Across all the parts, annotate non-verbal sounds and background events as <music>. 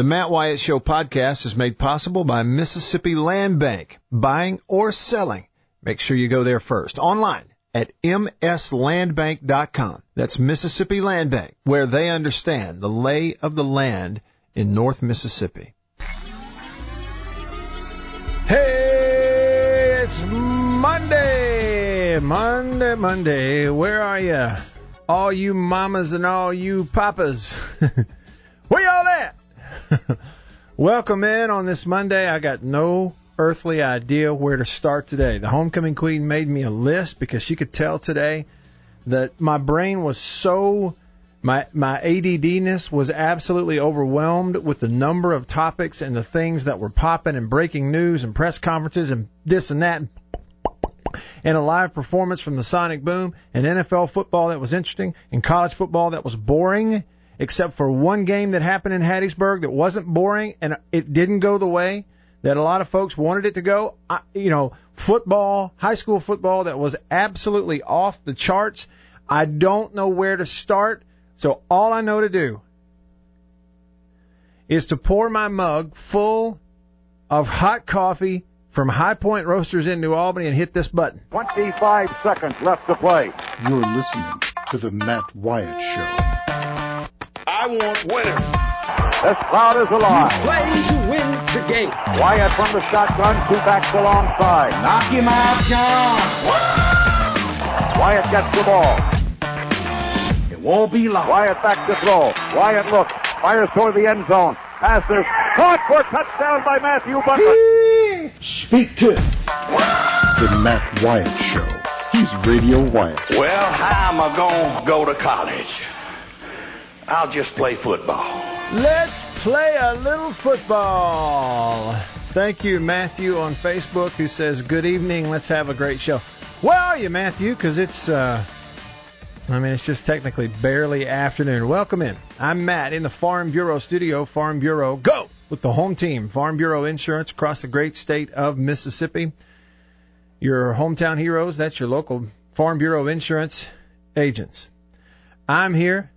The Matt Wyatt Show podcast is made possible by Mississippi Land Bank. Buying or selling, make sure you go there first. Online at mslandbank.com. That's Mississippi Land Bank, where they understand the lay of the land in North Mississippi. Hey, it's Monday, Monday, Monday. Where are you? All you mamas and all you papas. <laughs> Where y'all at? <laughs> Welcome in on this Monday. I got no earthly idea where to start today. The homecoming queen made me a list because she could tell today that my brain was so my my ADDness was absolutely overwhelmed with the number of topics and the things that were popping and breaking news and press conferences and this and that and a live performance from the Sonic Boom and NFL football that was interesting and college football that was boring except for one game that happened in Hattiesburg that wasn't boring and it didn't go the way that a lot of folks wanted it to go. I, you know, football, high school football that was absolutely off the charts. I don't know where to start. So all I know to do is to pour my mug full of hot coffee from High Point Roasters in New Albany and hit this button. 25 seconds left to play. You're listening to the Matt Wyatt Show. I want winners. This crowd is alive. Play to win the game. Wyatt from the shotgun, two backs alongside. Knock him out, John. Wyatt gets the ball. It won't be long. Wyatt back to throw. Wyatt looks, fires toward the end zone. Passes, caught for touchdown by Matthew Butler. Speak to it. The Matt Wyatt Show. He's Radio Wyatt. Well, how am I going to go to college? I'll just play football. Let's play a little football. Thank you, Matthew, on Facebook, who says, Good evening. Let's have a great show. Where are you, Matthew? Because it's, uh, I mean, it's just technically barely afternoon. Welcome in. I'm Matt in the Farm Bureau studio. Farm Bureau, go with the home team. Farm Bureau Insurance across the great state of Mississippi. Your hometown heroes, that's your local Farm Bureau Insurance agents. I'm here.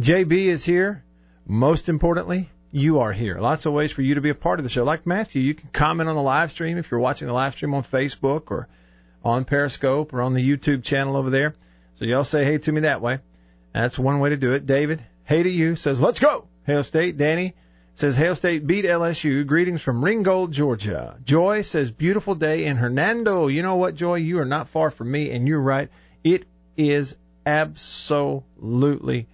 JB is here. Most importantly, you are here. Lots of ways for you to be a part of the show. Like Matthew, you can comment on the live stream if you're watching the live stream on Facebook or on Periscope or on the YouTube channel over there. So y'all say hey to me that way. That's one way to do it. David, hey to you, says let's go. Hail State. Danny says Hail State beat LSU. Greetings from Ringgold, Georgia. Joy says beautiful day in Hernando. You know what, Joy? You are not far from me, and you're right. It is absolutely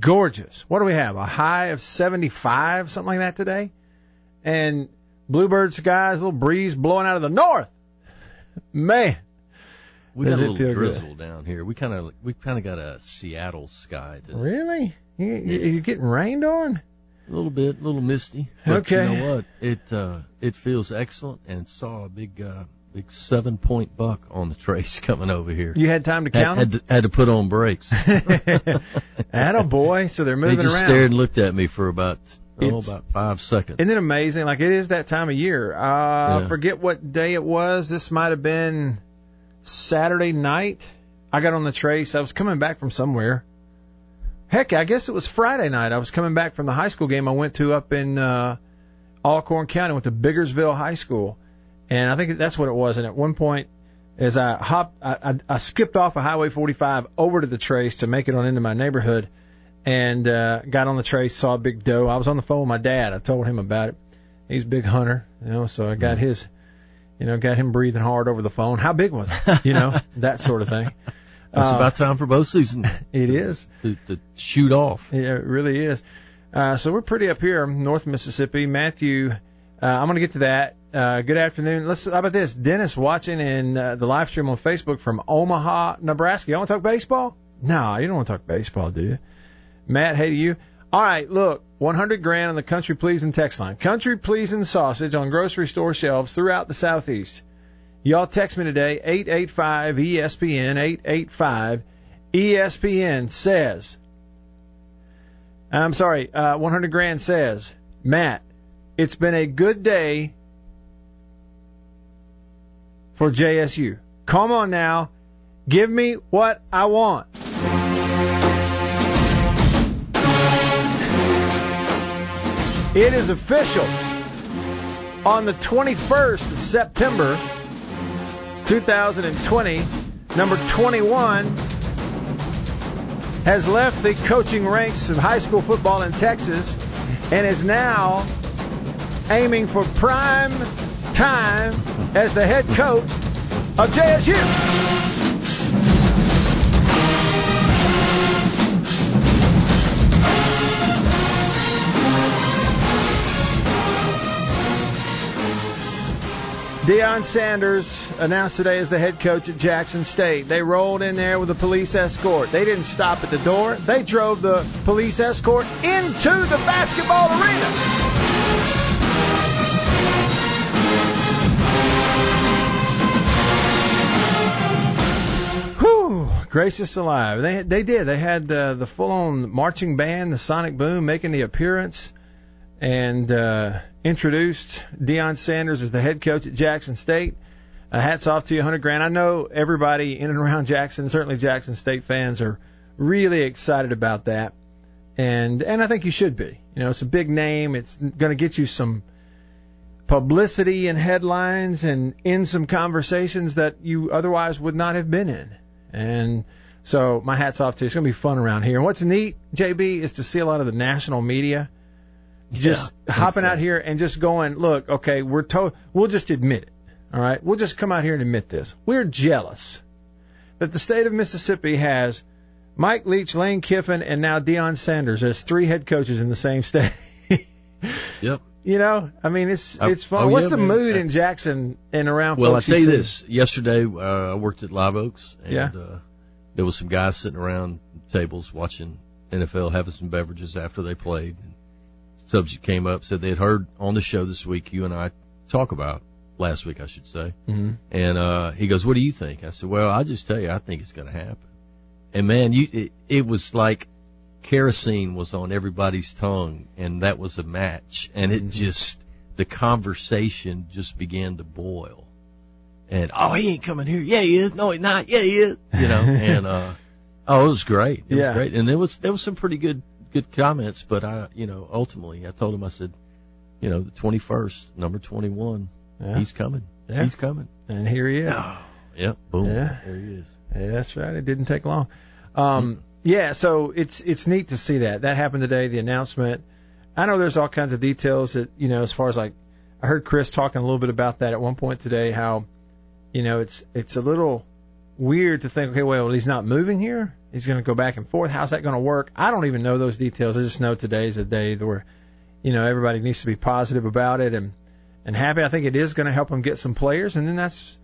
gorgeous. What do we have? A high of 75, something like that today? And bluebird skies, a little breeze blowing out of the north. Man. We got a little good? drizzle down here. We kind of we kind of got a Seattle sky today. Really? You, you getting rained on? A little bit, a little misty. But Okay. You know what? It uh, it feels excellent, and saw a big uh, big seven point buck on the trace <laughs> coming over here. You had time to count had, them? to, had to put on brakes. <laughs> Atta boy. So they're he they just around. stared and looked at me for about oh It's- about five seconds. Isn't it amazing? Like it is that time of year. Uh, Yeah. forget what day it was. This might have been Saturday night. I got on the trace. I was coming back from somewhere. Heck, I guess it was Friday night. I was coming back from the high school game I went to up in uh, Alcorn County. went to Biggersville High School, and I think that's what it was. And at one point, as I hopped, I, I, I skipped off of Highway 45 over to the trace to make it on into my neighborhood, and uh, got on the trace, saw a big doe. I was on the phone with my dad. I told him about it. He's a big hunter, you know, so I got his, you know, got him breathing hard over the phone. How big was it? You know, <laughs> that sort of thing. It's Uh, about time for bow season <laughs> It is. to, to shoot off. Yeah, it really is. Uh, so we're pretty up here, North Mississippi. Matthew, uh, I'm going to get to that. Uh, good afternoon. Let's. How about this? Dennis watching in uh, the live stream on Facebook from Omaha, Nebraska. You want to talk baseball? No, you don't want to talk baseball, do you? Matt, hey to you. All right, look, 100 grand on the country pleasing text line. Country pleasing sausage on grocery store shelves throughout the southeast. Y'all text me today, 885 ESPN, 885 ESPN says, I'm sorry, uh, 100 grand says, Matt, it's been a good day for JSU. Come on now, give me what I want. It is official. On the 21st of September, 2020, number 21 has left the coaching ranks of high school football in Texas and is now aiming for prime time as the head coach of JSU. Deion Sanders announced today as the head coach at Jackson State. They rolled in there with a police escort. They didn't stop at the door. They drove the police escort into the basketball arena. Gracious alive. They they did. They had uh, the full on marching band, the Sonic Boom, making the appearance and uh, introduced Deion Sanders as the head coach at Jackson State. Uh, hats off to you, 100 grand. I know everybody in and around Jackson, certainly Jackson State fans, are really excited about that, and and I think you should be. You know, it's a big name. It's going to get you some publicity and headlines, and in some conversations that you otherwise would not have been in. And so my hats off to you. It's going to be fun around here. And what's neat, JB, is to see a lot of the national media just Yeah, hopping out it. here and just going, look, okay, we're to- we'll just admit it. All right, we'll just come out here and admit this. We're jealous that the state of Mississippi has Mike Leach, Lane Kiffin, and now Deion Sanders as three head coaches in the same <laughs> state. <laughs> Yep. you know, I mean, it's Oh, it's fun. oh, What's yeah, the man. mood Uh, in Jackson and around? Well, I tell you this. Yesterday, uh, I worked at Live Oaks, and Yeah. uh, there was some guys sitting around tables watching NFL, having some beverages after they played. Subject came up, said they had heard on the show this week you and I talk about last week, I should say. Mm-hmm. And uh, he goes, "What do you think?" I said, "Well, I'll just tell you, I think it's going to happen." And man, you it, it was like kerosene was on everybody's tongue, and that was a match, and it just the conversation just began to boil. And oh, he ain't coming here. Yeah, he is. No, he's not. Yeah, he is. You know, <laughs> and uh, oh, it was great. It Yeah. was great, and there was there was some pretty good good comments, but I, you know, ultimately, I told him, I said, you know, the 21st, number 21, Yeah. he's coming. Yeah. He's coming. And here he is. Oh, <sighs> yep. Boom. Yeah. There he is. Yeah, that's right. It didn't take long. Um, yeah, so it's it's neat to see that that happened today. The announcement. I know there's all kinds of details that you know as far as like I heard Chris talking a little bit about that at one point today. How you know it's it's a little weird to think okay, well he's not moving here. He's going to go back and forth. How's that going to work? I don't even know those details. I just know today's a day where you know everybody needs to be positive about it and and happy. I think it is going to help him get some players, and then that's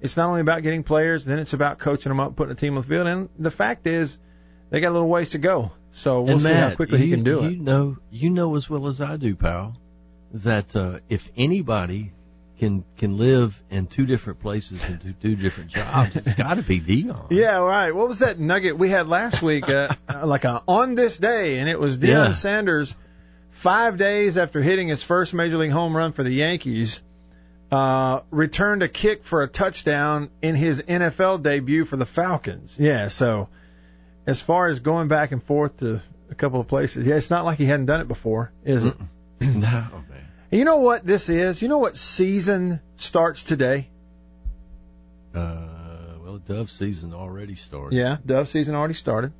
it's not only about getting players, then it's about coaching them up, putting a team on the field. And the fact is, they got a little ways to go. So we'll and see Matt, how quickly you, he can do you it. You know, you know as well as I do, pal, that uh, if anybody can can live in two different places and do two different jobs, it's <laughs> got to be Deion. Yeah, right. What was that nugget we had last week? Uh, <laughs> like a on this day, and it was Deion Yeah. Sanders. Five days after hitting his first major league home run for the Yankees, uh, returned a kick for a touchdown in his NFL debut for the Falcons. Yeah, so as far as going back and forth to a couple of places, yeah, it's not like he hadn't done it before, is it? <laughs> no, man. And you know what this is? You know what season starts today? Uh, well, dove season already started. Yeah, dove season already started.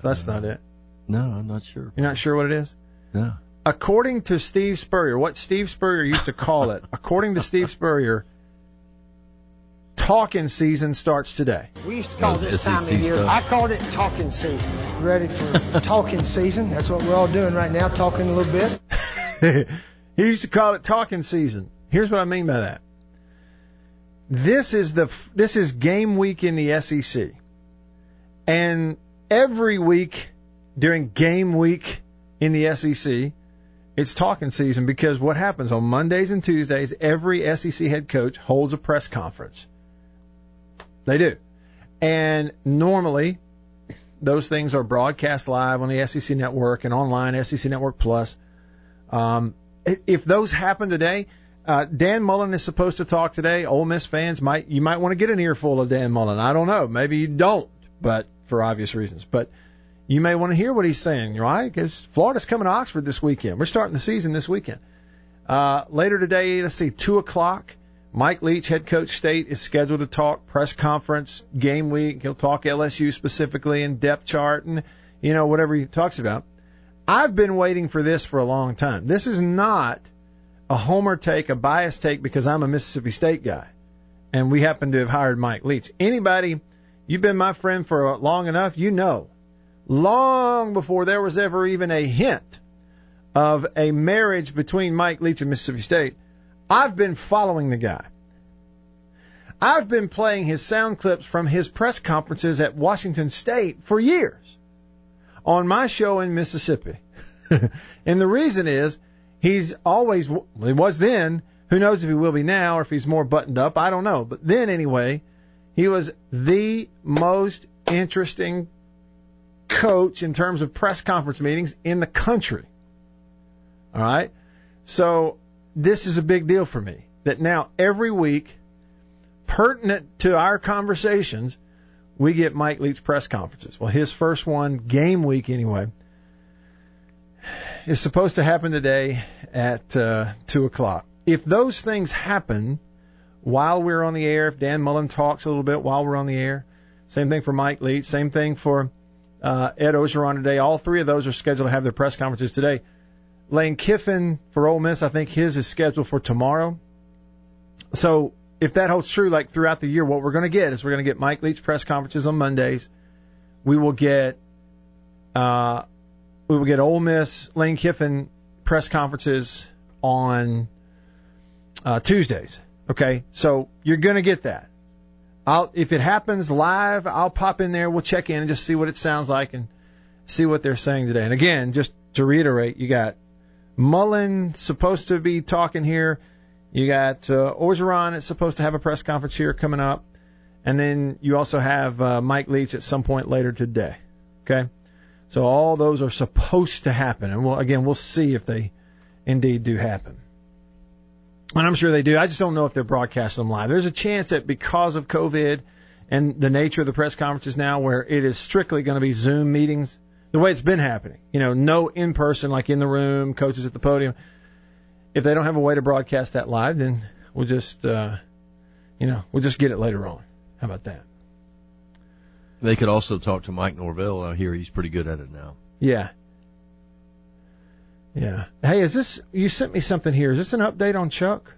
So that's not it. No, I'm not sure. You're not sure what it is? No. According to Steve Spurrier, what Steve Spurrier used to call it, according to Steve Spurrier, talking season starts today. We used to call this SEC time of year, stuff. I called it talking season. Ready for talking season. That's what we're all doing right now, talking a little bit. <laughs> he used to call it talking season. Here's what I mean by that. This is the this is game week in the SEC, and every week during game week in the SEC, it's talking season because what happens on Mondays and Tuesdays, every SEC head coach holds a press conference. They do, and normally those things are broadcast live on the SEC Network and online SEC Network Plus. Um, if those happen today, uh, Dan Mullen is supposed to talk today. Ole Miss fans might you might want to get an earful of Dan Mullen. I don't know. Maybe you don't, but for obvious reasons. But you may want to hear what he's saying, right? Because Florida's coming to Oxford this weekend. We're starting the season this weekend. Uh, later today, let's see, 2 o'clock, Mike Leach, head coach state, is scheduled to talk press conference, game week. He'll talk LSU specifically and depth chart and, you know, whatever he talks about. I've been waiting for this for a long time. This is not a homer take, a bias take because I'm a Mississippi State guy and we happen to have hired Mike Leach. Anybody, you've been my friend for long enough, you know, long before there was ever even a hint of a marriage between Mike Leach and Mississippi State, I've been following the guy. I've been playing his sound clips from his press conferences at Washington State for years on my show in Mississippi. <laughs> and the reason is he's always, he was then, who knows if he will be now or if he's more buttoned up, I don't know. But then anyway, he was the most interesting coach in terms of press conference meetings in the country. All right? So this is a big deal for me that now every week, pertinent to our conversations, we get Mike Leach press conferences. Well, his first one, game week anyway, is supposed to happen today at uh, 2 o'clock. If those things happen while we're on the air, if Dan Mullen talks a little bit while we're on the air, same thing for Mike Leach, same thing for uh, Ed Orgeron today. All three of those are scheduled to have their press conferences today. Lane Kiffin for Ole Miss, I think his is scheduled for tomorrow. So if that holds true, like throughout the year, what we're going to get is we're going to get Mike Leach press conferences on Mondays. We will get uh, we will get Ole Miss Lane Kiffin press conferences on uh, Tuesdays. Okay, so you're going to get that. I'll if it happens live, I'll pop in there. We'll check in and just see what it sounds like and see what they're saying today. And again, just to reiterate, you got Mullen supposed to be talking here. You got uh, Orgeron that's supposed to have a press conference here coming up, and then you also have uh, Mike Leach at some point later today. Okay, so all those are supposed to happen, and we'll again we'll see if they indeed do happen. And I'm sure they do. I just don't know if they're broadcasting them live. There's a chance that because of COVID and the nature of the press conferences now, where it is strictly going to be Zoom meetings, the way it's been happening. You know, no in person, like in the room, coaches at the podium. If they don't have a way to broadcast that live, then we'll just, uh, you know, we'll just get it later on. How about that? They could also talk to Mike Norvell. I hear he's pretty good at it now. Yeah. Yeah. Hey, is this, you sent me something here. Is this an update on Chuck?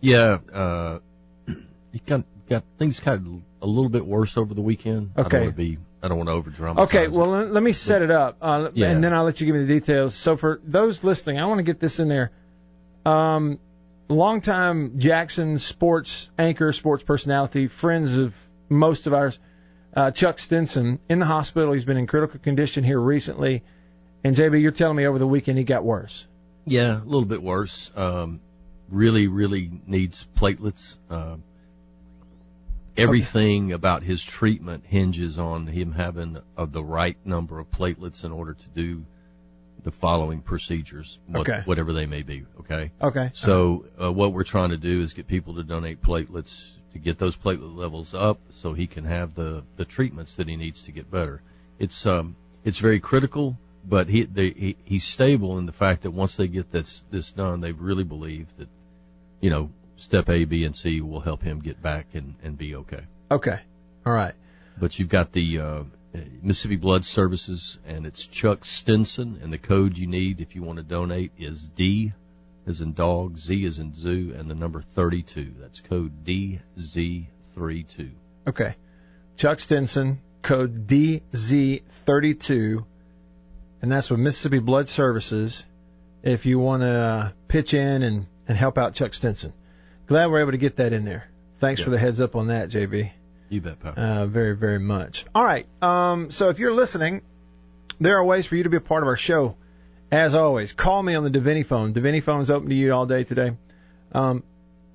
Yeah, uh, <clears throat> he got, got things kind of a little bit worse over the weekend. I Okay. don't want to be, I don't want to over dramatize. Okay, well, let let me set it up, uh, Yeah. and then I'll let you give me the details. So for those listening, I want to get this in there. Um, longtime Jackson sports anchor, sports personality, friends of most of ours, uh, Chuck Stinson, in the hospital. He's been in critical condition here recently. And JB, you're telling me over the weekend he got worse. Yeah, a little bit worse. Um, really, really needs platelets. Um, everything about his treatment hinges on him having uh, the right number of platelets in order to do the following procedures, what, Okay. whatever they may be. Okay. Okay. So uh, what we're trying to do is get people to donate platelets to get those platelet levels up, so he can have the the treatments that he needs to get better. It's um it's very critical, but he they, he he's stable in the fact that once they get this this done, they really believe that you know step A, B, and C will help him get back and and be okay. Okay. All right. But you've got the uh, Mississippi Blood Services, and it's Chuck Stinson, and the code you need if you want to donate is D as in dog, Z as in zoo, and the number 32. That's code DZ32. Okay. Chuck Stinson, code DZ32, and that's with Mississippi Blood Services. If you want to uh, pitch in and, and help out Chuck Stinson, glad we're able to get that in there. Thanks Yeah. for the heads up on that, JB. You bet, pal. Uh, very, very much. All right. Um, so if you're listening, there are ways for you to be a part of our show. As always, call me on the Deviney phone. Deviney phone's open to you all day today. Um,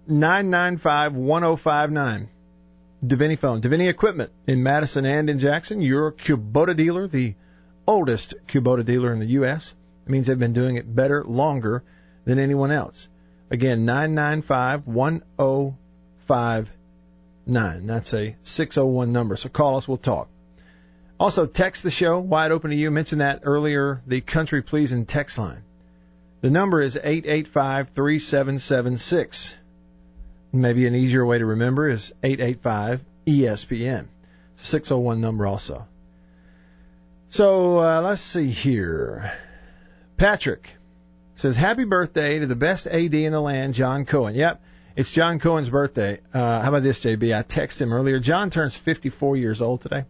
995-1059. Deviney phone. Deviney equipment in Madison and in Jackson. Your Kubota dealer, the oldest Kubota dealer in the U.S. It means they've been doing it better, longer than anyone else. Again, 995-1059. That's a 601 number. So call us. We'll talk. Also, text the show wide open to you. Mentioned that earlier. The country pleasing text line. The number is eight eight five three seven seven six. Maybe an easier way to remember is eight eight five ESPN. It's a six oh one number also. So uh, let's see here. Patrick says happy birthday to the best AD in the land, John Cohen. Yep. It's John Cohen's birthday. Uh, how about this, JB? I texted him earlier. John turns 54 years old today.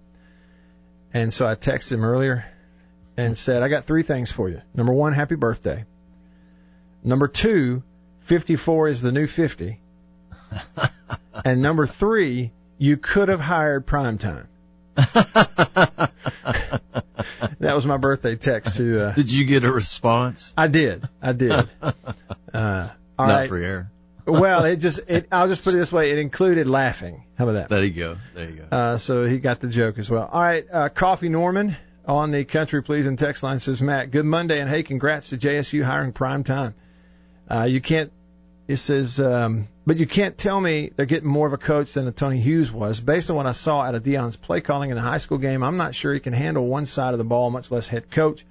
And so I texted him earlier and said, I got three things for you. Number one, happy birthday. Number two, 54 is the new 50. <laughs> and number three, you could have hired primetime. <laughs> <laughs> that was my birthday text to. Uh, did you get a response? I did. I did. <laughs> Uh, Not right. for air. well, it just it. I'll just put it this way: it included laughing. How about that? There you go. There you go. Uh, so he got the joke as well. All right, uh, Coffee Norman on the country pleasing text line says, Matt, good Monday, and hey, congrats to JSU hiring prime time. Uh, you can't. It says, um, but you can't tell me they're getting more of a coach than a Tony Hughes was. Based on what I saw out of Deion's play calling in the high school game, I'm not sure he can handle one side of the ball, much less head coach.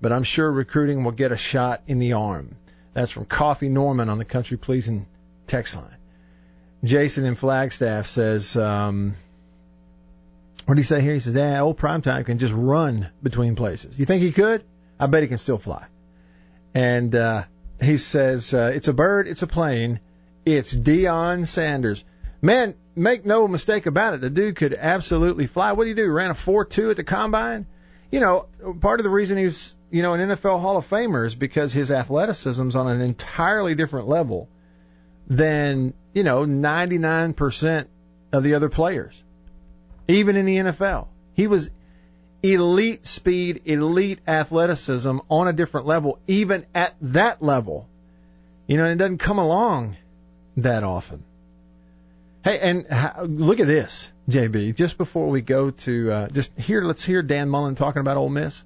But I'm sure recruiting will get a shot in the arm. That's from Coffee Norman on the country pleasing text line. Jason in Flagstaff says, um, what did he say here? He says, yeah, old primetime can just run between places. You think he could? I bet he can still fly. And uh, he says, uh, it's a bird, it's a plane, it's Deion Sanders. Man, make no mistake about it, the dude could absolutely fly. What did he do? Ran a 4-2 at the combine? You know, part of the reason he was, you know, an NFL Hall of Famer is because his athleticism's on an entirely different level than, you know, 99% of the other players, even in the NFL. He was elite speed, elite athleticism on a different level, even at that level. You know, and it doesn't come along that often. Hey, and look at this, JB. Just before we go to uh, just here, let's hear Dan Mullen talking about Ole Miss.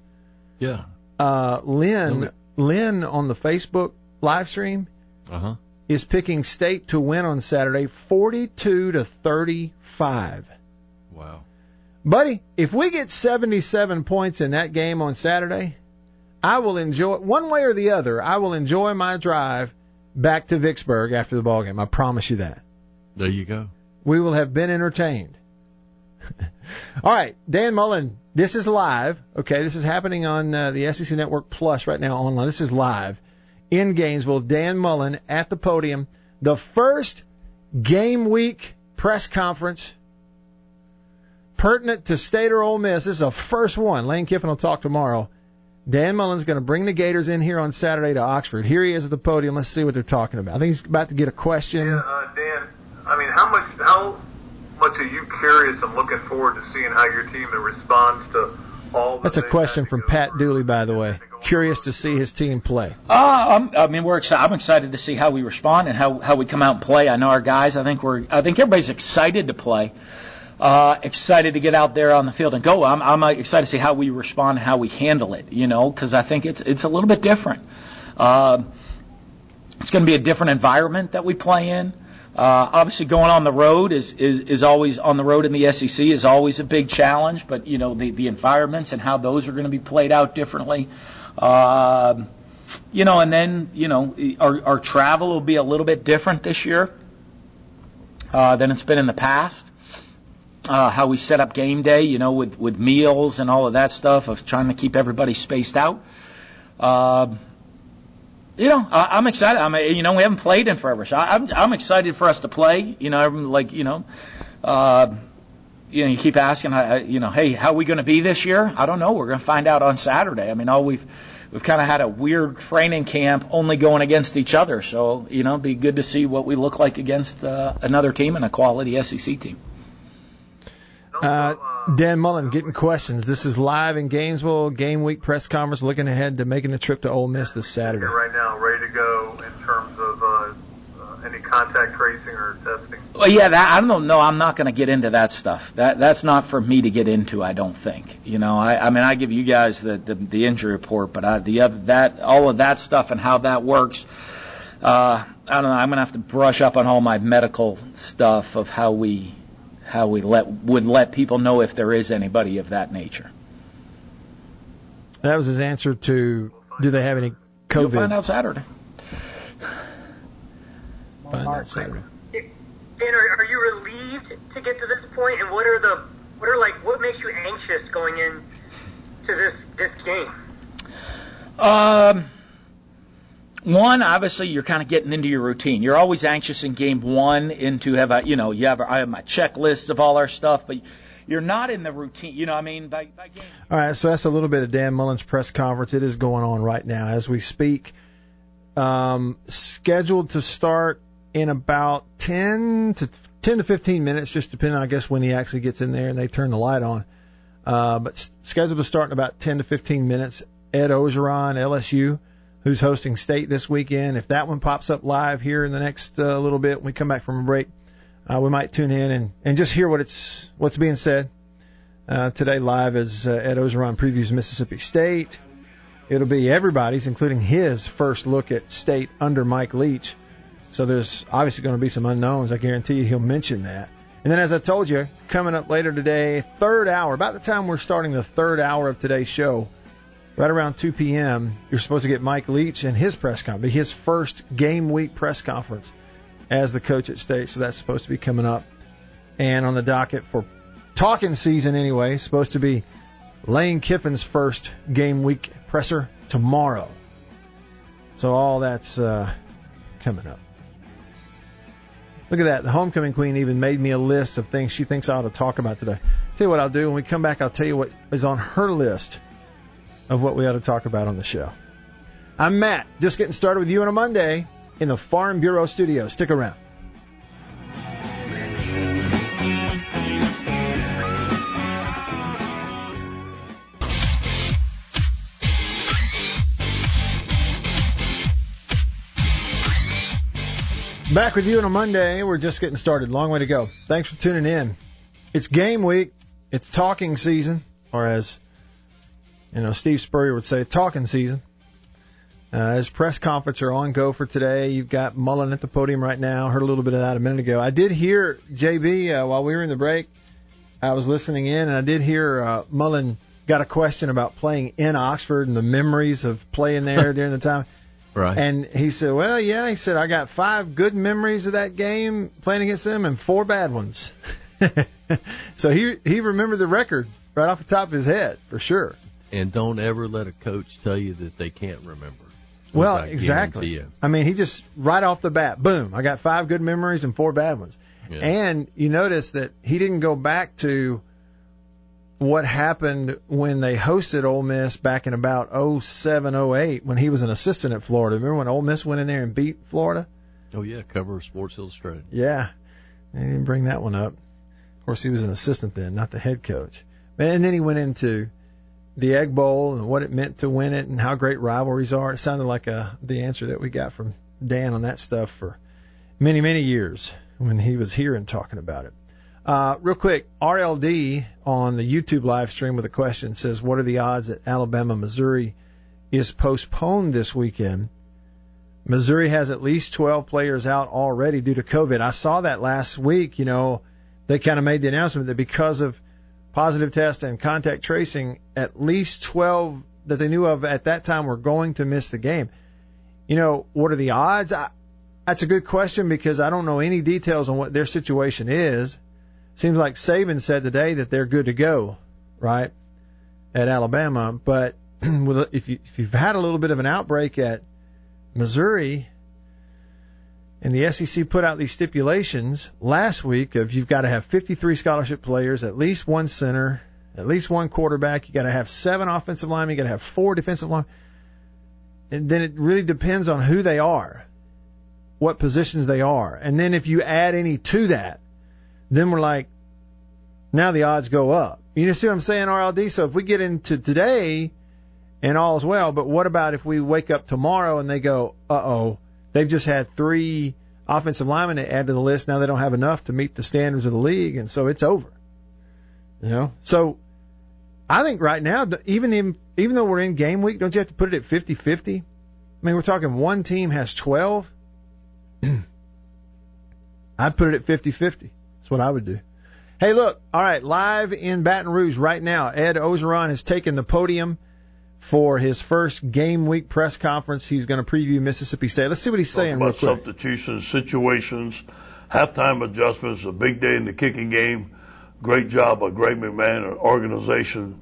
Yeah. Uh, Lynn, Lynn on the Facebook live stream Uh huh. is picking State to win on Saturday, 42 to 35. Wow. Buddy, if we get 77 points in that game on Saturday, I will enjoy one way or the other. I will enjoy my drive back to Vicksburg after the ball game. I promise you that. There you go. We will have been entertained. <laughs> All right, Dan Mullen, this is live. Okay, this is happening on uh, the SEC Network Plus right now online. This is live in Gainesville. Dan Mullen at the podium. The first game week press conference pertinent to State or Ole Miss. This is a first one. Lane Kiffin will talk tomorrow. Dan Mullen's going to bring the Gators in here on Saturday to Oxford. Here he is at the podium. Let's see what they're talking about. I think he's about to get a question. Yeah, uh, Dan. I mean, how much how much are you curious and looking forward to seeing how your team responds to all? That's a question from Pat Dooley, by the way. Curious to see his team play. Uh, I'm, I mean, we're excited. I'm excited to see how we respond and how how we come out and play. I know our guys. I think we're. I think everybody's excited to play. Uh, excited to get out there on the field and go. I'm, I'm uh, excited to see how we respond, how we handle it. You know, because I think it's it's a little bit different. Uh, it's going to be a different environment that we play in. Uh, obviously, going on the road is, is is always on the road in the SEC is always a big challenge. But you know, the the environments and how those are going to be played out differently. Uh, you know, and then you know, our our travel will be a little bit different this year uh, than it's been in the past uh, how we set up game day, you know, with, with meals and all of that stuff of trying to keep everybody spaced out. Uh, you know, I, I'm excited. I mean, you know, we haven't played in forever, so I, I'm, I'm excited for us to play. You know, I'm like, you know, uh, you know, you keep asking, you know, hey, how are we going to be this year? I don't know. We're going to find out on Saturday. I mean, all we've we've kind of had a weird training camp, only going against each other. So, you know, be good to see what we look like against uh, another team and a quality SEC team. Uh, Dan Mullen getting questions. This is live in Gainesville, game week press conference, looking ahead to making a trip to Ole Miss this Saturday. Right now, ready to go in terms of uh, uh, any contact tracing or testing. Well, yeah, that, I don't know. I'm not going to get into that stuff. That that's not for me to get into. I don't think. You know, I, I mean, I give you guys the the, the injury report, but I, the other that all of that stuff and how that works. Uh, I don't know. I'm going to have to brush up on all my medical stuff of how we how we let would let people know if there is anybody of that nature. That was his answer to do they have any COVID? You'll find out Saturday. Find out Saturday. Dan, are, are you relieved to get to this point? And what are the what are like what makes you anxious going in to this this game? Um, one, obviously, you're kind of getting into your routine. You're always anxious in game one into have a, you know, you have I have my checklists of all our stuff, but you're not in the routine. You know, I mean, by, by game. All right, so that's a little bit of Dan Mullen's press conference. It is going on right now as we speak. Um, scheduled to start in about 10 to 10 to 15 minutes, just depending, I guess, when he actually gets in there and they turn the light on. Uh, but scheduled to start in about 10 to 15 minutes. Ed Orgeron, LSU, who's hosting state this weekend. If that one pops up live here in the next uh, little bit, when we come back from a break, uh, we might tune in and, and just hear what it's what's being said. Uh, today live as uh, Ed Orgeron previews Mississippi State. It'll be everybody's, including his first look at state under Mike Leach. So there's obviously going to be some unknowns. I guarantee you he'll mention that. And then, as I told you, coming up later today, third hour, about the time we're starting the third hour of today's show, right around 2 p.m., you're supposed to get Mike Leach and his press conference, his first game week press conference as the coach at state. So that's supposed to be coming up. And on the docket for talking season anyway, supposed to be Lane Kiffin's first game week presser tomorrow. So all that's uh, coming up. Look at that. The homecoming queen even made me a list of things she thinks I ought to talk about today. Tell you what I'll do when we come back. I'll tell you what is on her list of what we ought to talk about on the show. I'm Matt. Just getting started with you on a Monday in the Farm Bureau studio. Stick around. Back with you on a Monday. We're just getting started. Long way to go. Thanks for tuning in. It's game week. It's talking season, or as you know, Steve Spurrier would say, talking season. Uh, his press conference are on go for today. You've got Mullen at the podium right now. Heard a little bit of that a minute ago. I did hear JB uh, while we were in the break. I was listening in, and I did hear uh, Mullen got a question about playing in Oxford and the memories of playing there <laughs> during the time. Right. And he said, "Well, yeah." He said, "I got five good memories of that game playing against them, and four bad ones." <laughs> so he he remembered the record right off the top of his head for sure. And don't ever let a coach tell you that they can't remember. Well, I exactly. I mean, he just right off the bat, boom! I got five good memories and four bad ones. Yeah. And you notice that he didn't go back to what happened when they hosted Ole Miss back in about 07, 08 when he was an assistant at Florida. Remember when Ole Miss went in there and beat Florida? Oh yeah, cover of Sports Illustrated. Yeah, they didn't bring that one up. Of course, he was an assistant then, not the head coach. And then he went into the Egg Bowl and what it meant to win it and how great rivalries are. It sounded like uh the answer that we got from Dan on that stuff for many, many years when he was here and talking about it. Uh, real quick, RLD on the YouTube live stream with a question says, "What are the odds that Alabama Missouri is postponed this weekend?" Missouri has at least 12 players out already due to COVID. I saw that last week. You know, they kind of made the announcement that because of positive test and contact tracing, at least 12 that they knew of at that time were going to miss the game. You know, what are the odds? I, that's a good question because I don't know any details on what their situation is. Seems like Saban said today that they're good to go, right, at Alabama. But <clears throat> if, you, if you've had a little bit of an outbreak at Missouri, and the SEC put out these stipulations last week of you've got to have 53 scholarship players, at least one center, at least one quarterback. You got to have seven offensive linemen. You got to have four defensive linemen. And then it really depends on who they are, what positions they are, and then if you add any to that, then we're like, now the odds go up. You see what I'm saying, RLD? So if we get into today and all's well, but what about if we wake up tomorrow and they go, uh oh, they've just had three offensive linemen to add to the list. Now they don't have enough to meet the standards of the league, and so it's over. You know, so I think right now, even in, even though we're in game week, don't you have to put it at 50-50? I mean, we're talking one team has 12. <clears throat> I'd put it at 50-50. That's what I would do. Hey, look, all right, live in Baton Rouge right now, Ed Orgeron has taken the podium for his first game week press conference. He's going to preview Mississippi State. Let's see what he's saying real quick. substitutions, situations, halftime adjustments, a big day in the kicking game. Great job by Greg McMahon and organization.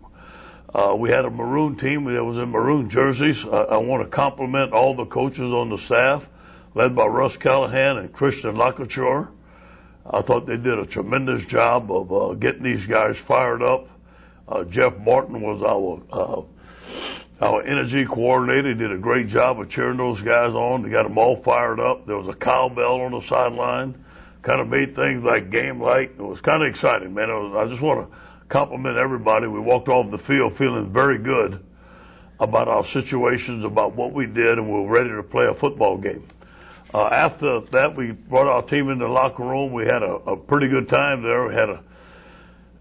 Uh, we had a maroon team that was in maroon jerseys. I, I want to compliment all the coaches on the staff, led by Russ Callahan and Christian Lacouture. I thought they did a tremendous job of uh, getting these guys fired up. Uh, Jeff Martin was our uh, our energy coordinator. Did a great job of cheering those guys on. They got them all fired up. There was a cowbell on the sideline. Kind of made things like game like. It was kind of exciting, man. Was, I just want to compliment everybody. We walked off the field feeling very good about our situations, about what we did, and we were ready to play a football game. Uh, after that, we brought our team into the locker room. We had a, a pretty good time there. We had a,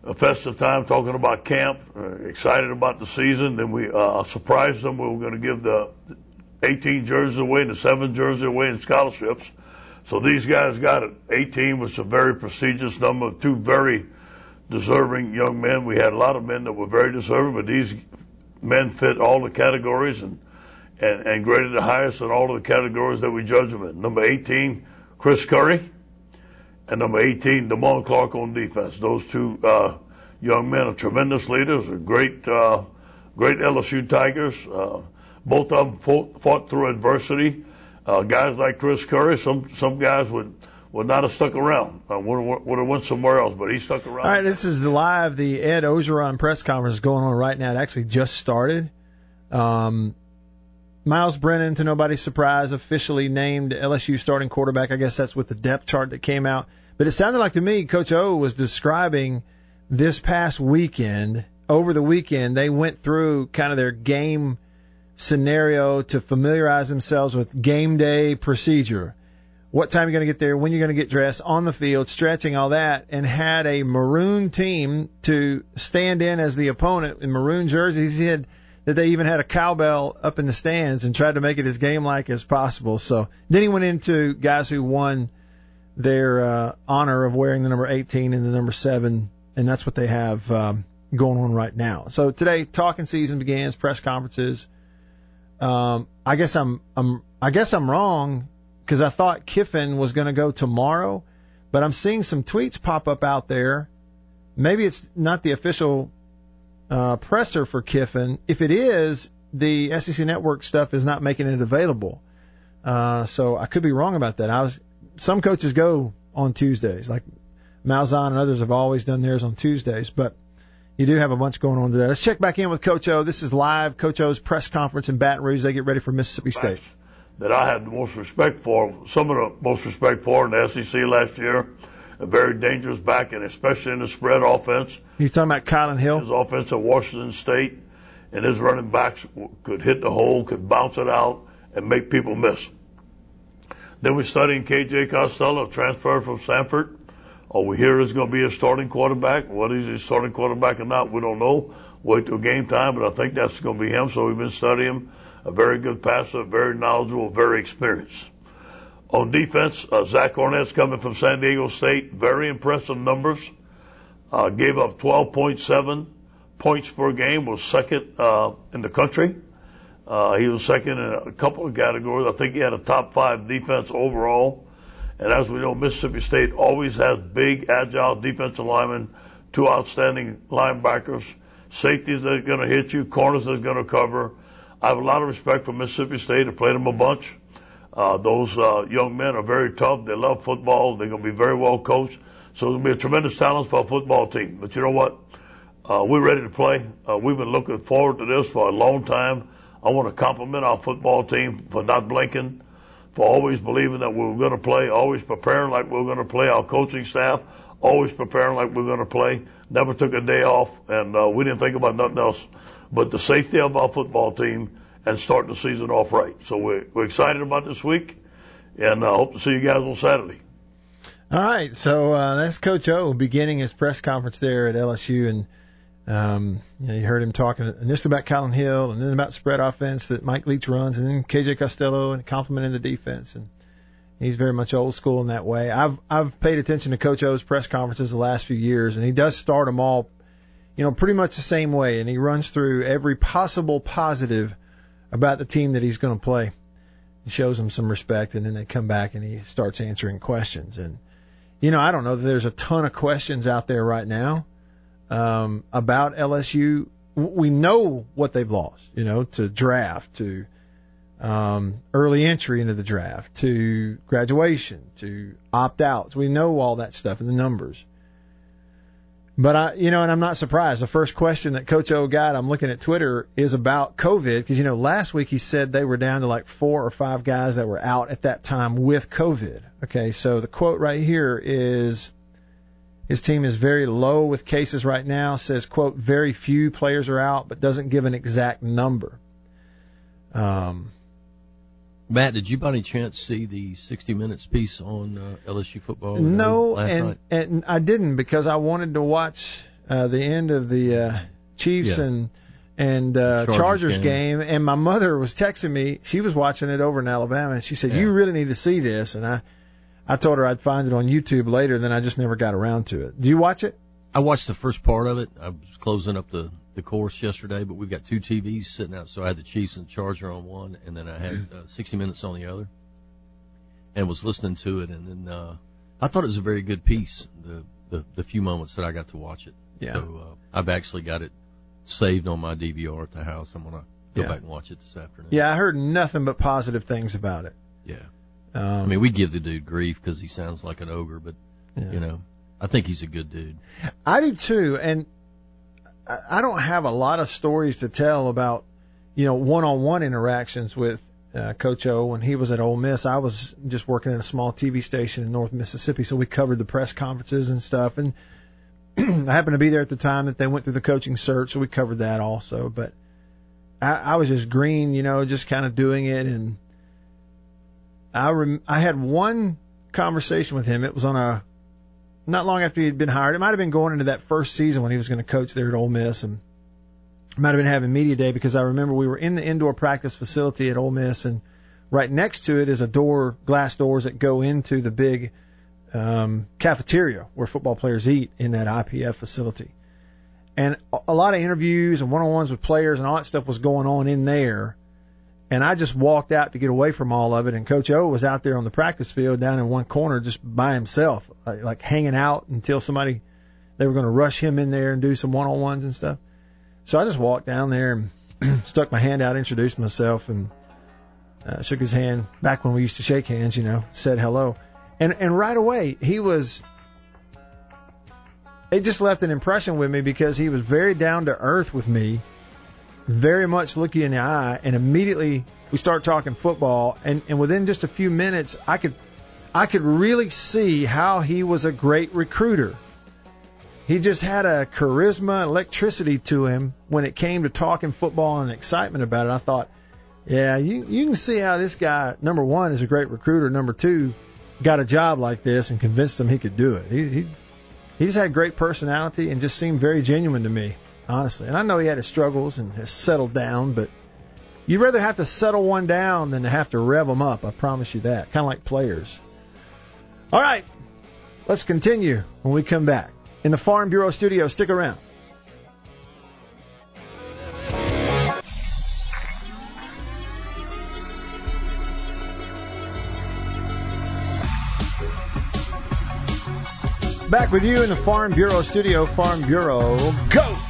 a festive time talking about camp, uh, excited about the season. Then we uh, surprised them. We were going to give the 18 jerseys away and the 7 jerseys away in scholarships. So these guys got it. 18 was a very prestigious number, two very deserving young men. We had a lot of men that were very deserving, but these men fit all the categories and and, and graded the highest in all of the categories that we judge them in. Number 18, Chris Curry, and number 18, Damone Clark on defense. Those two uh, young men are tremendous leaders, are great, uh, great LSU Tigers. Uh, both of them fought, fought through adversity. Uh, guys like Chris Curry, some some guys would would not have stuck around. Uh, would, would have went somewhere else, but he stuck around. All right, this is the live. The Ed Orgeron press conference going on right now. It actually just started. Um, Myles Brennan, to nobody's surprise, officially named LSU starting quarterback. I guess that's with the depth chart that came out. But it sounded like to me, Coach O was describing this past weekend. Over the weekend, they went through kind of their game scenario to familiarize themselves with game day procedure. What time you're going to get there, when you're going to get dressed, on the field, stretching, all that, and had a maroon team to stand in as the opponent in maroon jerseys. He had that they even had a cowbell up in the stands and tried to make it as game like as possible. So then he went into guys who won their uh, honor of wearing the number 18 and the number 7, and that's what they have um, going on right now. So today, talking season begins, press conferences. Um, I guess I'm I'm I guess I'm wrong because I thought Kiffin was going to go tomorrow, but I'm seeing some tweets pop up out there. Maybe it's not the official uh, presser for Kiffin. If it is, the SEC Network stuff is not making it available. Uh, so I could be wrong about that. I was some coaches go on Tuesdays, like Malzahn and others have always done theirs on Tuesdays, but you do have a bunch going on today. Let's check back in with Coach O. This is live Coach O's press conference in Baton Rouge. They get ready for Mississippi State. That I had the most respect for, some of the most respect for in the SEC last year. A very dangerous back, and especially in the spread offense. You talking about Kylan Hill? His offense at Washington State, and his running backs could hit the hole, could bounce it out, and make people miss. Then we're studying KJ Costello, transfer from Stanford. Oh, we hear going to be a starting quarterback. What is he starting quarterback or not? We don't know. Wait till game time, but I think that's going to be him. So we've been studying him. A very good passer, very knowledgeable, very experienced. On defense, uh, Zach Arnett's coming from San Diego State. Very impressive numbers. Uh, gave up 12.7 points per game. Was second uh, in the country. Uh, he was second in a couple of categories. I think he had a top five defense overall. And as we know, Mississippi State always has big, agile defensive linemen, two outstanding linebackers, safeties that are going to hit you, corners that are going to cover. I have a lot of respect for Mississippi State. I played them a bunch. Uh, those uh, young men are very tough. They love football. They're going to be very well coached. So it's going to be a tremendous talent for a football team. But you know what? Uh, we're ready to play. Uh, we've been looking forward to this for a long time. I want to compliment our football team for not blinking, for always believing that we were going to play, always preparing like we were going to play. Our coaching staff always preparing like we were going to play. Never took a day off, and uh, we didn't think about nothing else but the safety of our football team and starting the season off right. So we're, we're excited about this week, and I uh, hope to see you guys on Saturday. All right, so uh, that's Coach O beginning his press conference there at LSU, and um, you, know, you heard him talking initially about Kylan Hill, and then about spread offense that Mike Leach runs, and then KJ Costello and complimenting the defense, and He's very much old school in that way. I've I've paid attention to Coach O's press conferences the last few years, and he does start them all, you know, pretty much the same way, and he runs through every possible positive about the team that he's going to play. He shows them some respect, and then they come back and he starts answering questions. And you know, I don't know that there's a ton of questions out there right now um, about LSU. We know what they've lost, you know, to draft, to um, early entry into the draft, to graduation, to opt outs. We know all that stuff in the numbers. But I, you know, and I'm not surprised. The first question that Coach O got, I'm looking at Twitter, is about COVID because you know last week he said they were down to like four or five guys that were out at that time with COVID. Okay, so the quote right here is his team is very low with cases right now. Says quote very few players are out, but doesn't give an exact number. Um, Matt, did you by any chance see the 60 Minutes piece on uh, LSU football? No, and and I didn't because I wanted to watch uh, the end of the uh, Chiefs Yeah. and and uh, Chargers Chargers, game. game. and my mother was texting me. She was watching it over in Alabama, and she said, Yeah. "You really need to see this." And I I told her I'd find it on YouTube later. Then I just never got around to it. Do you watch it? I watched the first part of it. I was closing up the the course yesterday, but we've got two TVs sitting out, so I had the Chiefs and Charger on one, and then I had <clears throat> uh, 60 Minutes on the other, and was listening to it, and then uh, I thought it was a very good piece. The the, the few moments that I got to watch it. Yeah. So uh, I've actually got it saved on my DVR at the house. I'm gonna go Yeah. back and watch it this afternoon. Yeah, I heard nothing but positive things about it. Yeah. Um, I mean, we give the dude grief because he sounds like an ogre, but Yeah. you know, I think he's a good dude. I do too, and I I don't have a lot of stories to tell about, you know, one-on-one interactions with uh, Coach O when he was at Ole Miss. I was just working at a small TV station in North Mississippi, so we covered the press conferences and stuff. And <clears throat> I happened to be there at the time that they went through the coaching search, so we covered that also. But I, I was just green, you know, just kind of doing it, and I rem- I had one conversation with him. It was on a not long after he'd been hired. It might have been going into that first season when he was going to coach there at Ole Miss, and might have been having media day because I remember we were in the indoor practice facility at Ole Miss, and right next to it is a door, glass doors that go into the big um, cafeteria where football players eat in that IPF facility. And a- lot of interviews and one-on-ones with players and all that stuff was going on in there. And I just walked out to get away from all of it. And Coach O was out there on the practice field down in one corner just by himself, like, like hanging out until somebody, they were going to rush him in there and do some one-on-ones and stuff. So I just walked down there and <clears throat> stuck my hand out, introduced myself, and uh, shook his hand back when we used to shake hands, you know, said hello. And, and right away, he was, it just left an impression with me because he was very down to earth with me very much look you in the eye, and immediately we start talking football, and, and within just a few minutes, I could I could really see how he was a great recruiter. He just had a charisma, electricity to him when it came to talking football and excitement about it. I thought, yeah, you you can see how this guy, number one, is a great recruiter. Number two, got a job like this and convinced him he could do it. He he, he just had great personality and just seemed very genuine to me honestly. And I know he had his struggles and has settled down, but you'd rather have to settle one down than to have to rev them up. I promise you that. Kind of like players. All right, let's continue when we come back. In the Farm Bureau studio, stick around. Back with you in the Farm Bureau studio, Farm Bureau, go!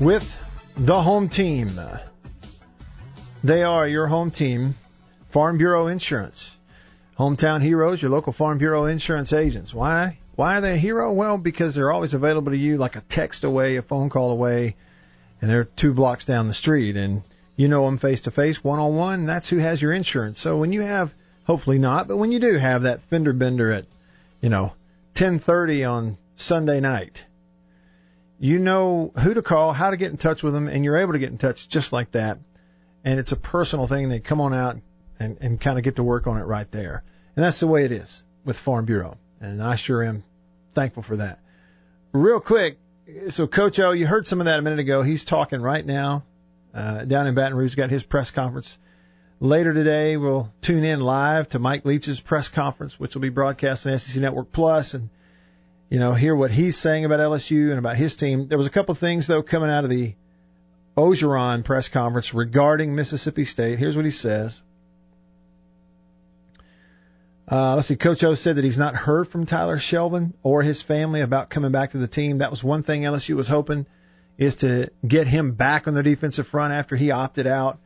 With the home team. They are your home team, Farm Bureau Insurance. Hometown heroes, your local Farm Bureau insurance agents. Why? Why are they a hero? Well, because they're always available to you like a text away, a phone call away, and they're two blocks down the street. And you know them face to face, one on one. That's who has your insurance. So when you have, hopefully not, but when you do have that fender bender at, you know, 10:30 on Sunday night, you know who to call, how to get in touch with them, and you're able to get in touch just like that. And it's a personal thing. They come on out and, and kind of get to work on it right there. And that's the way it is with Farm Bureau. And I sure am thankful for that. Real quick, so Coach O, you heard some of that a minute ago. He's talking right now uh, down in Baton Rouge. Got his press conference Later today, we'll tune in live to Mike Leach's press conference, which will be broadcast on SEC Network Plus, and you know hear what he's saying about LSU and about his team. There was a couple of things though coming out of the Orgeron press conference regarding Mississippi State. Here's what he says. Uh, let's see. Coach O said that he's not heard from Tyler Shelvin or his family about coming back to the team. That was one thing LSU was hoping is to get him back on the defensive front after he opted out.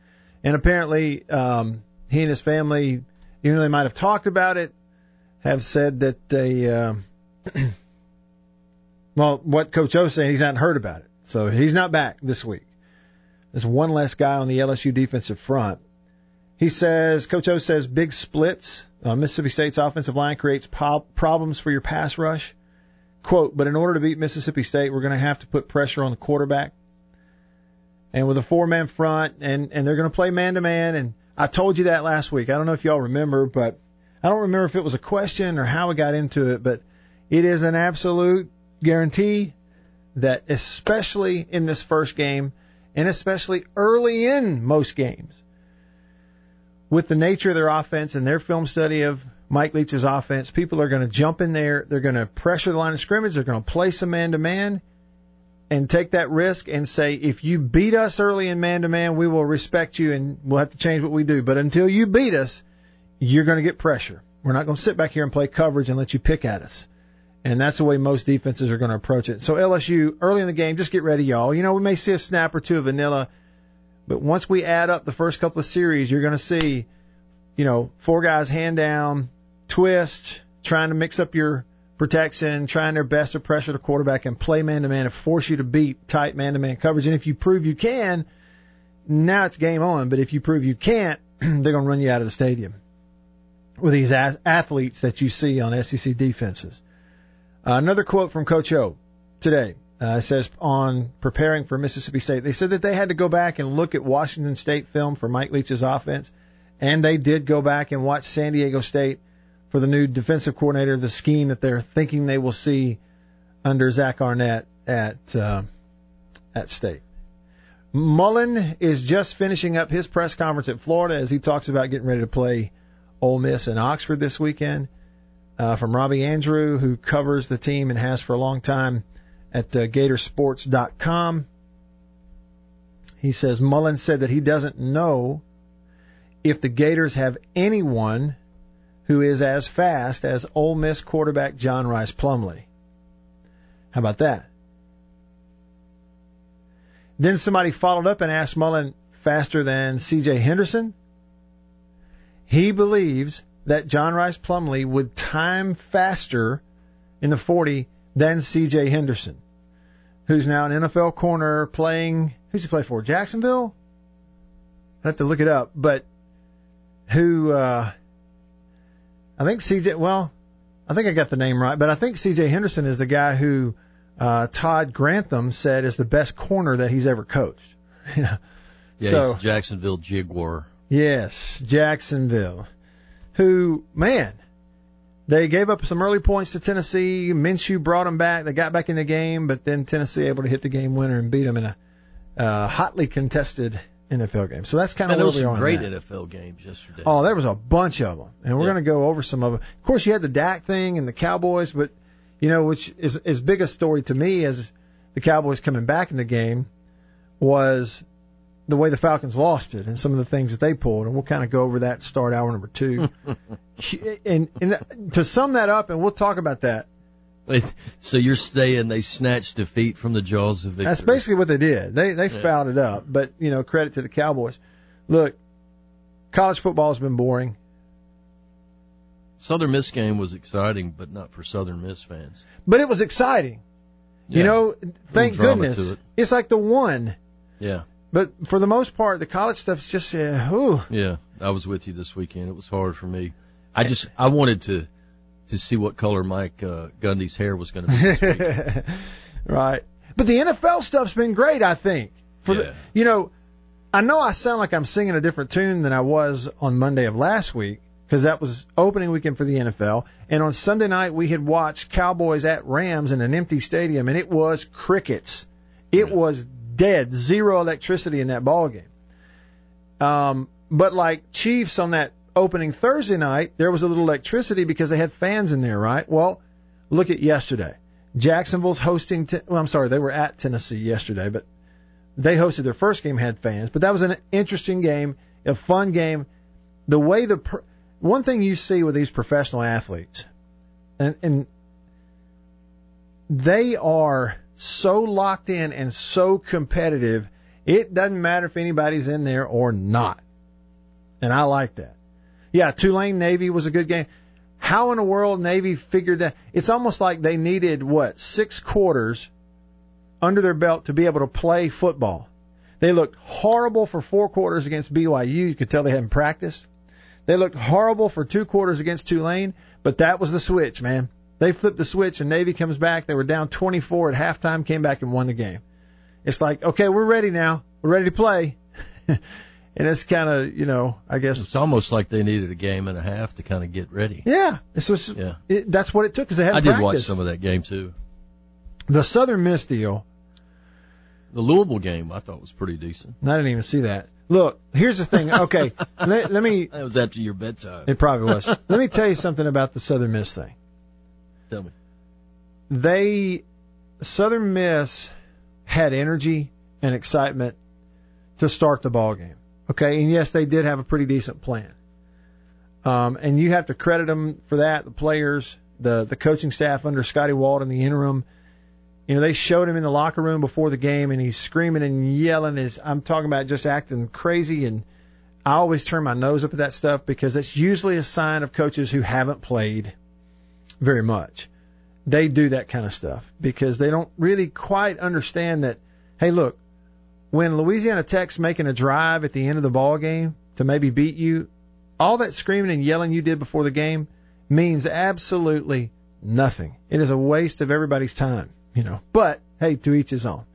And apparently, um, he and his family, even though they might have talked about it, have said that they, uh, <clears throat> well, what Coach O saying, he's not heard about it. So he's not back this week. There's one less guy on the LSU defensive front. He says, Coach O says big splits. Uh, Mississippi State's offensive line creates po- problems for your pass rush. Quote, but in order to beat Mississippi State, we're going to have to put pressure on the quarterback. And with a four man front, and, and they're going to play man to man. And I told you that last week. I don't know if y'all remember, but I don't remember if it was a question or how we got into it, but it is an absolute guarantee that, especially in this first game, and especially early in most games, with the nature of their offense and their film study of Mike Leach's offense, people are going to jump in there. They're going to pressure the line of scrimmage. They're going to play some man to man and take that risk and say, if you beat us early in man to man, we will respect you and we'll have to change what we do. But until you beat us, you're going to get pressure. We're not going to sit back here and play coverage and let you pick at us. And that's the way most defenses are going to approach it. So LSU, early in the game, just get ready, y'all. You know, we may see a snap or two of vanilla but once we add up the first couple of series, you're going to see, you know, four guys hand down, twist, trying to mix up your protection, trying their best to pressure the quarterback and play man to man and force you to beat tight man to man coverage. And if you prove you can, now it's game on. But if you prove you can't, <clears throat> they're going to run you out of the stadium with these athletes that you see on SEC defenses. Uh, another quote from Coach O today. Uh, says on preparing for Mississippi State, they said that they had to go back and look at Washington State film for Mike Leach's offense, and they did go back and watch San Diego State for the new defensive coordinator, the scheme that they're thinking they will see under Zach Arnett at uh, at State. Mullen is just finishing up his press conference at Florida as he talks about getting ready to play Ole Miss in Oxford this weekend. Uh, from Robbie Andreu, who covers the team and has for a long time at uh, Gatorsports.com. He says Mullen said that he doesn't know if the Gators have anyone who is as fast as Ole Miss quarterback John Rice Plumlee. How about that? Then somebody followed up and asked Mullen faster than C.J. Henderson. He believes that John Rice Plumlee would time faster in the 40 than C.J. Henderson who's now an NFL corner playing. Who's he play for? Jacksonville. I have to look it up, but who? uh I think CJ. Well, I think I got the name right, but I think CJ Henderson is the guy who uh Todd Grantham said is the best corner that he's ever coached. yeah. <laughs> Yeah, so, he's Jacksonville Jaguar. Yes, Jacksonville. Who, man, they gave up some early points to Tennessee. Minshew brought them back. They got back in the game, but then Tennessee able to hit the game winner and beat them in a uh, hotly contested NFL game. So that's kind of where we are. Great that. NFL games yesterday. Oh, there was a bunch of them, and we're Yeah. going to go over some of them. Of course, you had the Dak thing and the Cowboys, but you know, which is as big a story to me as the Cowboys coming back in the game was the way the Falcons lost it and some of the things that they pulled, and we'll kind of go over that. Start hour number two, <laughs> and, and to sum that up, and we'll talk about that. Wait, so you're saying they snatched defeat from the jaws of victory? That's basically what they did. They they Yeah. fouled it up, but you know, credit to the Cowboys. Look, college football has been boring. Southern Miss game was exciting, but not for Southern Miss fans. But it was exciting. You know, thank goodness. it. It's like the one. Yeah, But for the most part, the college stuff is just, uh, ooh. yeah. I was with you this weekend. It was hard for me. I just I wanted to to see what color Mike uh, Gundy's hair was going to be. <laughs> right. But the NFL stuff's been great, I think. For Yeah. the, you know, I know I sound like I'm singing a different tune than I was on Monday of last week because that was opening weekend for the NFL. And on Sunday night, we had watched Cowboys at Rams in an empty stadium, and it was crickets. It was dead, zero electricity in that ball game. Um, but like Chiefs on that opening Thursday night, there was a little electricity because they had fans in there, right? Well, look at yesterday. Jacksonville's hosting. T- well, I'm sorry, they were at Tennessee yesterday, but they hosted their first game had fans. But that was an interesting game, a fun game. The way the pr- one thing you see with these professional athletes, and, and they are so locked in and so competitive. It doesn't matter if anybody's in there or not. And I like that. Yeah, Tulane Navy was a good game. How in the world Navy figured that? It's almost like they needed what six quarters under their belt to be able to play football. They looked horrible for four quarters against BYU. You could tell they hadn't practiced. They looked horrible for two quarters against Tulane, but that was the switch, man. They flipped the switch and Navy comes back. They were down 24 at halftime, came back and won the game. It's like, okay, we're ready now. We're ready to play. <laughs> and it's kind of, you know, I guess It's almost like they needed a game and a half to kind of get ready. Yeah, it's just, Yeah. it, that's what it took because they had I did watch some of that game too. The Southern Miss deal. The Louisville game I thought was pretty decent. I didn't even see that. Look, here's the thing. Okay, <laughs> let, let me. That was after your bedtime. It probably was. let me tell you something about the Southern Miss thing. Tell me. They Southern Miss had energy and excitement to start the ball game. Okay, and yes, they did have a pretty decent plan. Um, and you have to credit them for that. The players, the the coaching staff under Scotty Walden, the interim. You know, they showed him in the locker room before the game, and he's screaming and yelling. Is I'm talking about just acting crazy, and I always turn my nose up at that stuff because it's usually a sign of coaches who haven't played very much. They do that kind of stuff because they don't really quite understand that. Hey, look, when Louisiana Tech's making a drive at the end of the ball game to maybe beat you, all that screaming and yelling you did before the game means absolutely nothing. It is a waste of everybody's time, you know. But hey, to each his own.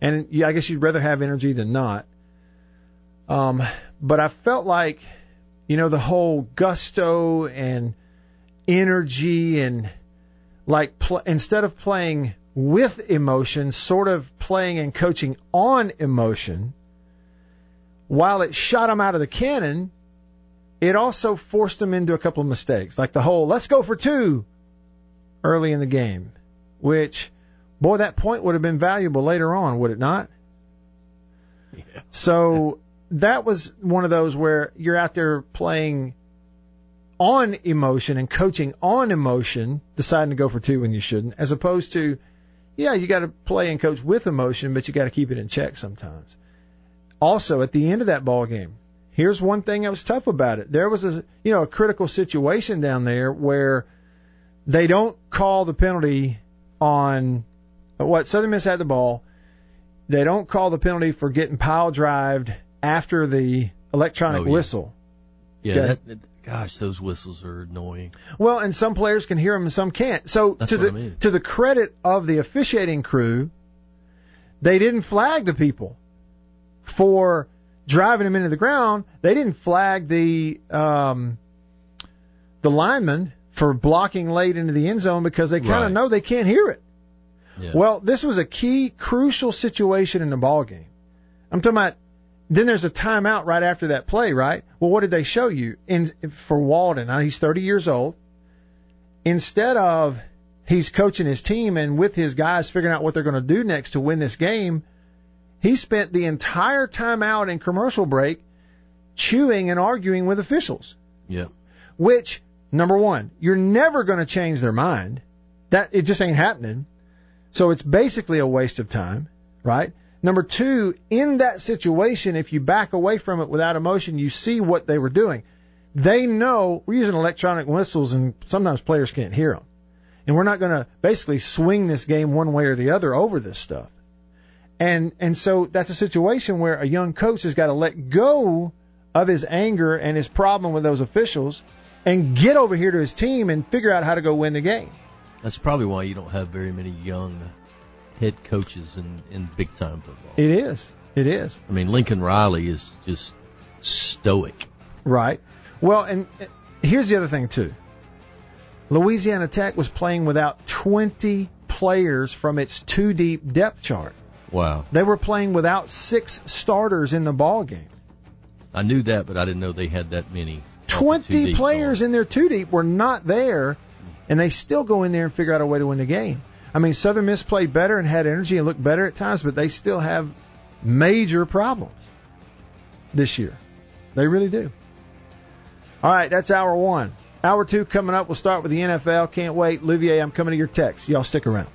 And I guess you'd rather have energy than not. Um, but I felt like, you know, the whole gusto and energy and like pl- instead of playing with emotion, sort of playing and coaching on emotion, while it shot them out of the cannon, it also forced them into a couple of mistakes, like the whole "let's go for two early in the game, which, boy, that point would have been valuable later on, would it not? Yeah. So that was one of those where you're out there playing on emotion and coaching on emotion, deciding to go for two when you shouldn't, as opposed to, yeah, you got to play and coach with emotion, but you got to keep it in check sometimes. Also, at the end of that ball game, here's one thing that was tough about it. There was a, you know, a critical situation down there where they don't call the penalty on what Southern Miss had the ball. They don't call the penalty for getting pile drived after the electronic Oh, yeah. whistle. Yeah, Okay. that, that- gosh, those whistles are annoying. Well, and some players can hear them and some can't. So That's to the I mean. to the credit of the officiating crew, they didn't flag the people for driving them into the ground. They didn't flag the um, the lineman for blocking late into the end zone because they kind of Right. know they can't hear it. Yeah. Well, this was a key, crucial situation in the ball game. I'm talking about. Then there's a timeout right after that play, right? Well, what did they show you? In for Walden, now he's 30 years old. Instead of he's coaching his team and with his guys figuring out what they're going to do next to win this game, he spent the entire timeout and commercial break chewing and arguing with officials yeah. which number one, you're never going to change their mind. That it just ain't happening. So it's basically a waste of time, right? Number two, in that situation, if you back away from it without emotion, you see what they were doing. They know we're using electronic whistles, and sometimes players can't hear them, and we're not going to basically swing this game one way or the other over this stuff. And and so that's a situation where a young coach has got to let go of his anger and his problem with those officials and get over here to his team and figure out how to go win the game. That's probably why you don't have very many young head coaches in, in big time football. It is. It is. I mean, Lincoln Riley is just stoic. Right. Well, and uh, here's the other thing too. Louisiana Tech was playing without 20 players from its two deep depth chart. Wow. They were playing without six starters in the ball game. I knew that, but I didn't know they had that many. 20 players in their two deep were not there, and they still go in there and figure out a way to win the game. I mean, Southern Miss played better and had energy and looked better at times, but they still have major problems this year. They really do. All right, that's hour one. Hour two coming up. We'll start with the NFL. Can't wait. Louvier, I'm coming to your text. Y'all stick around.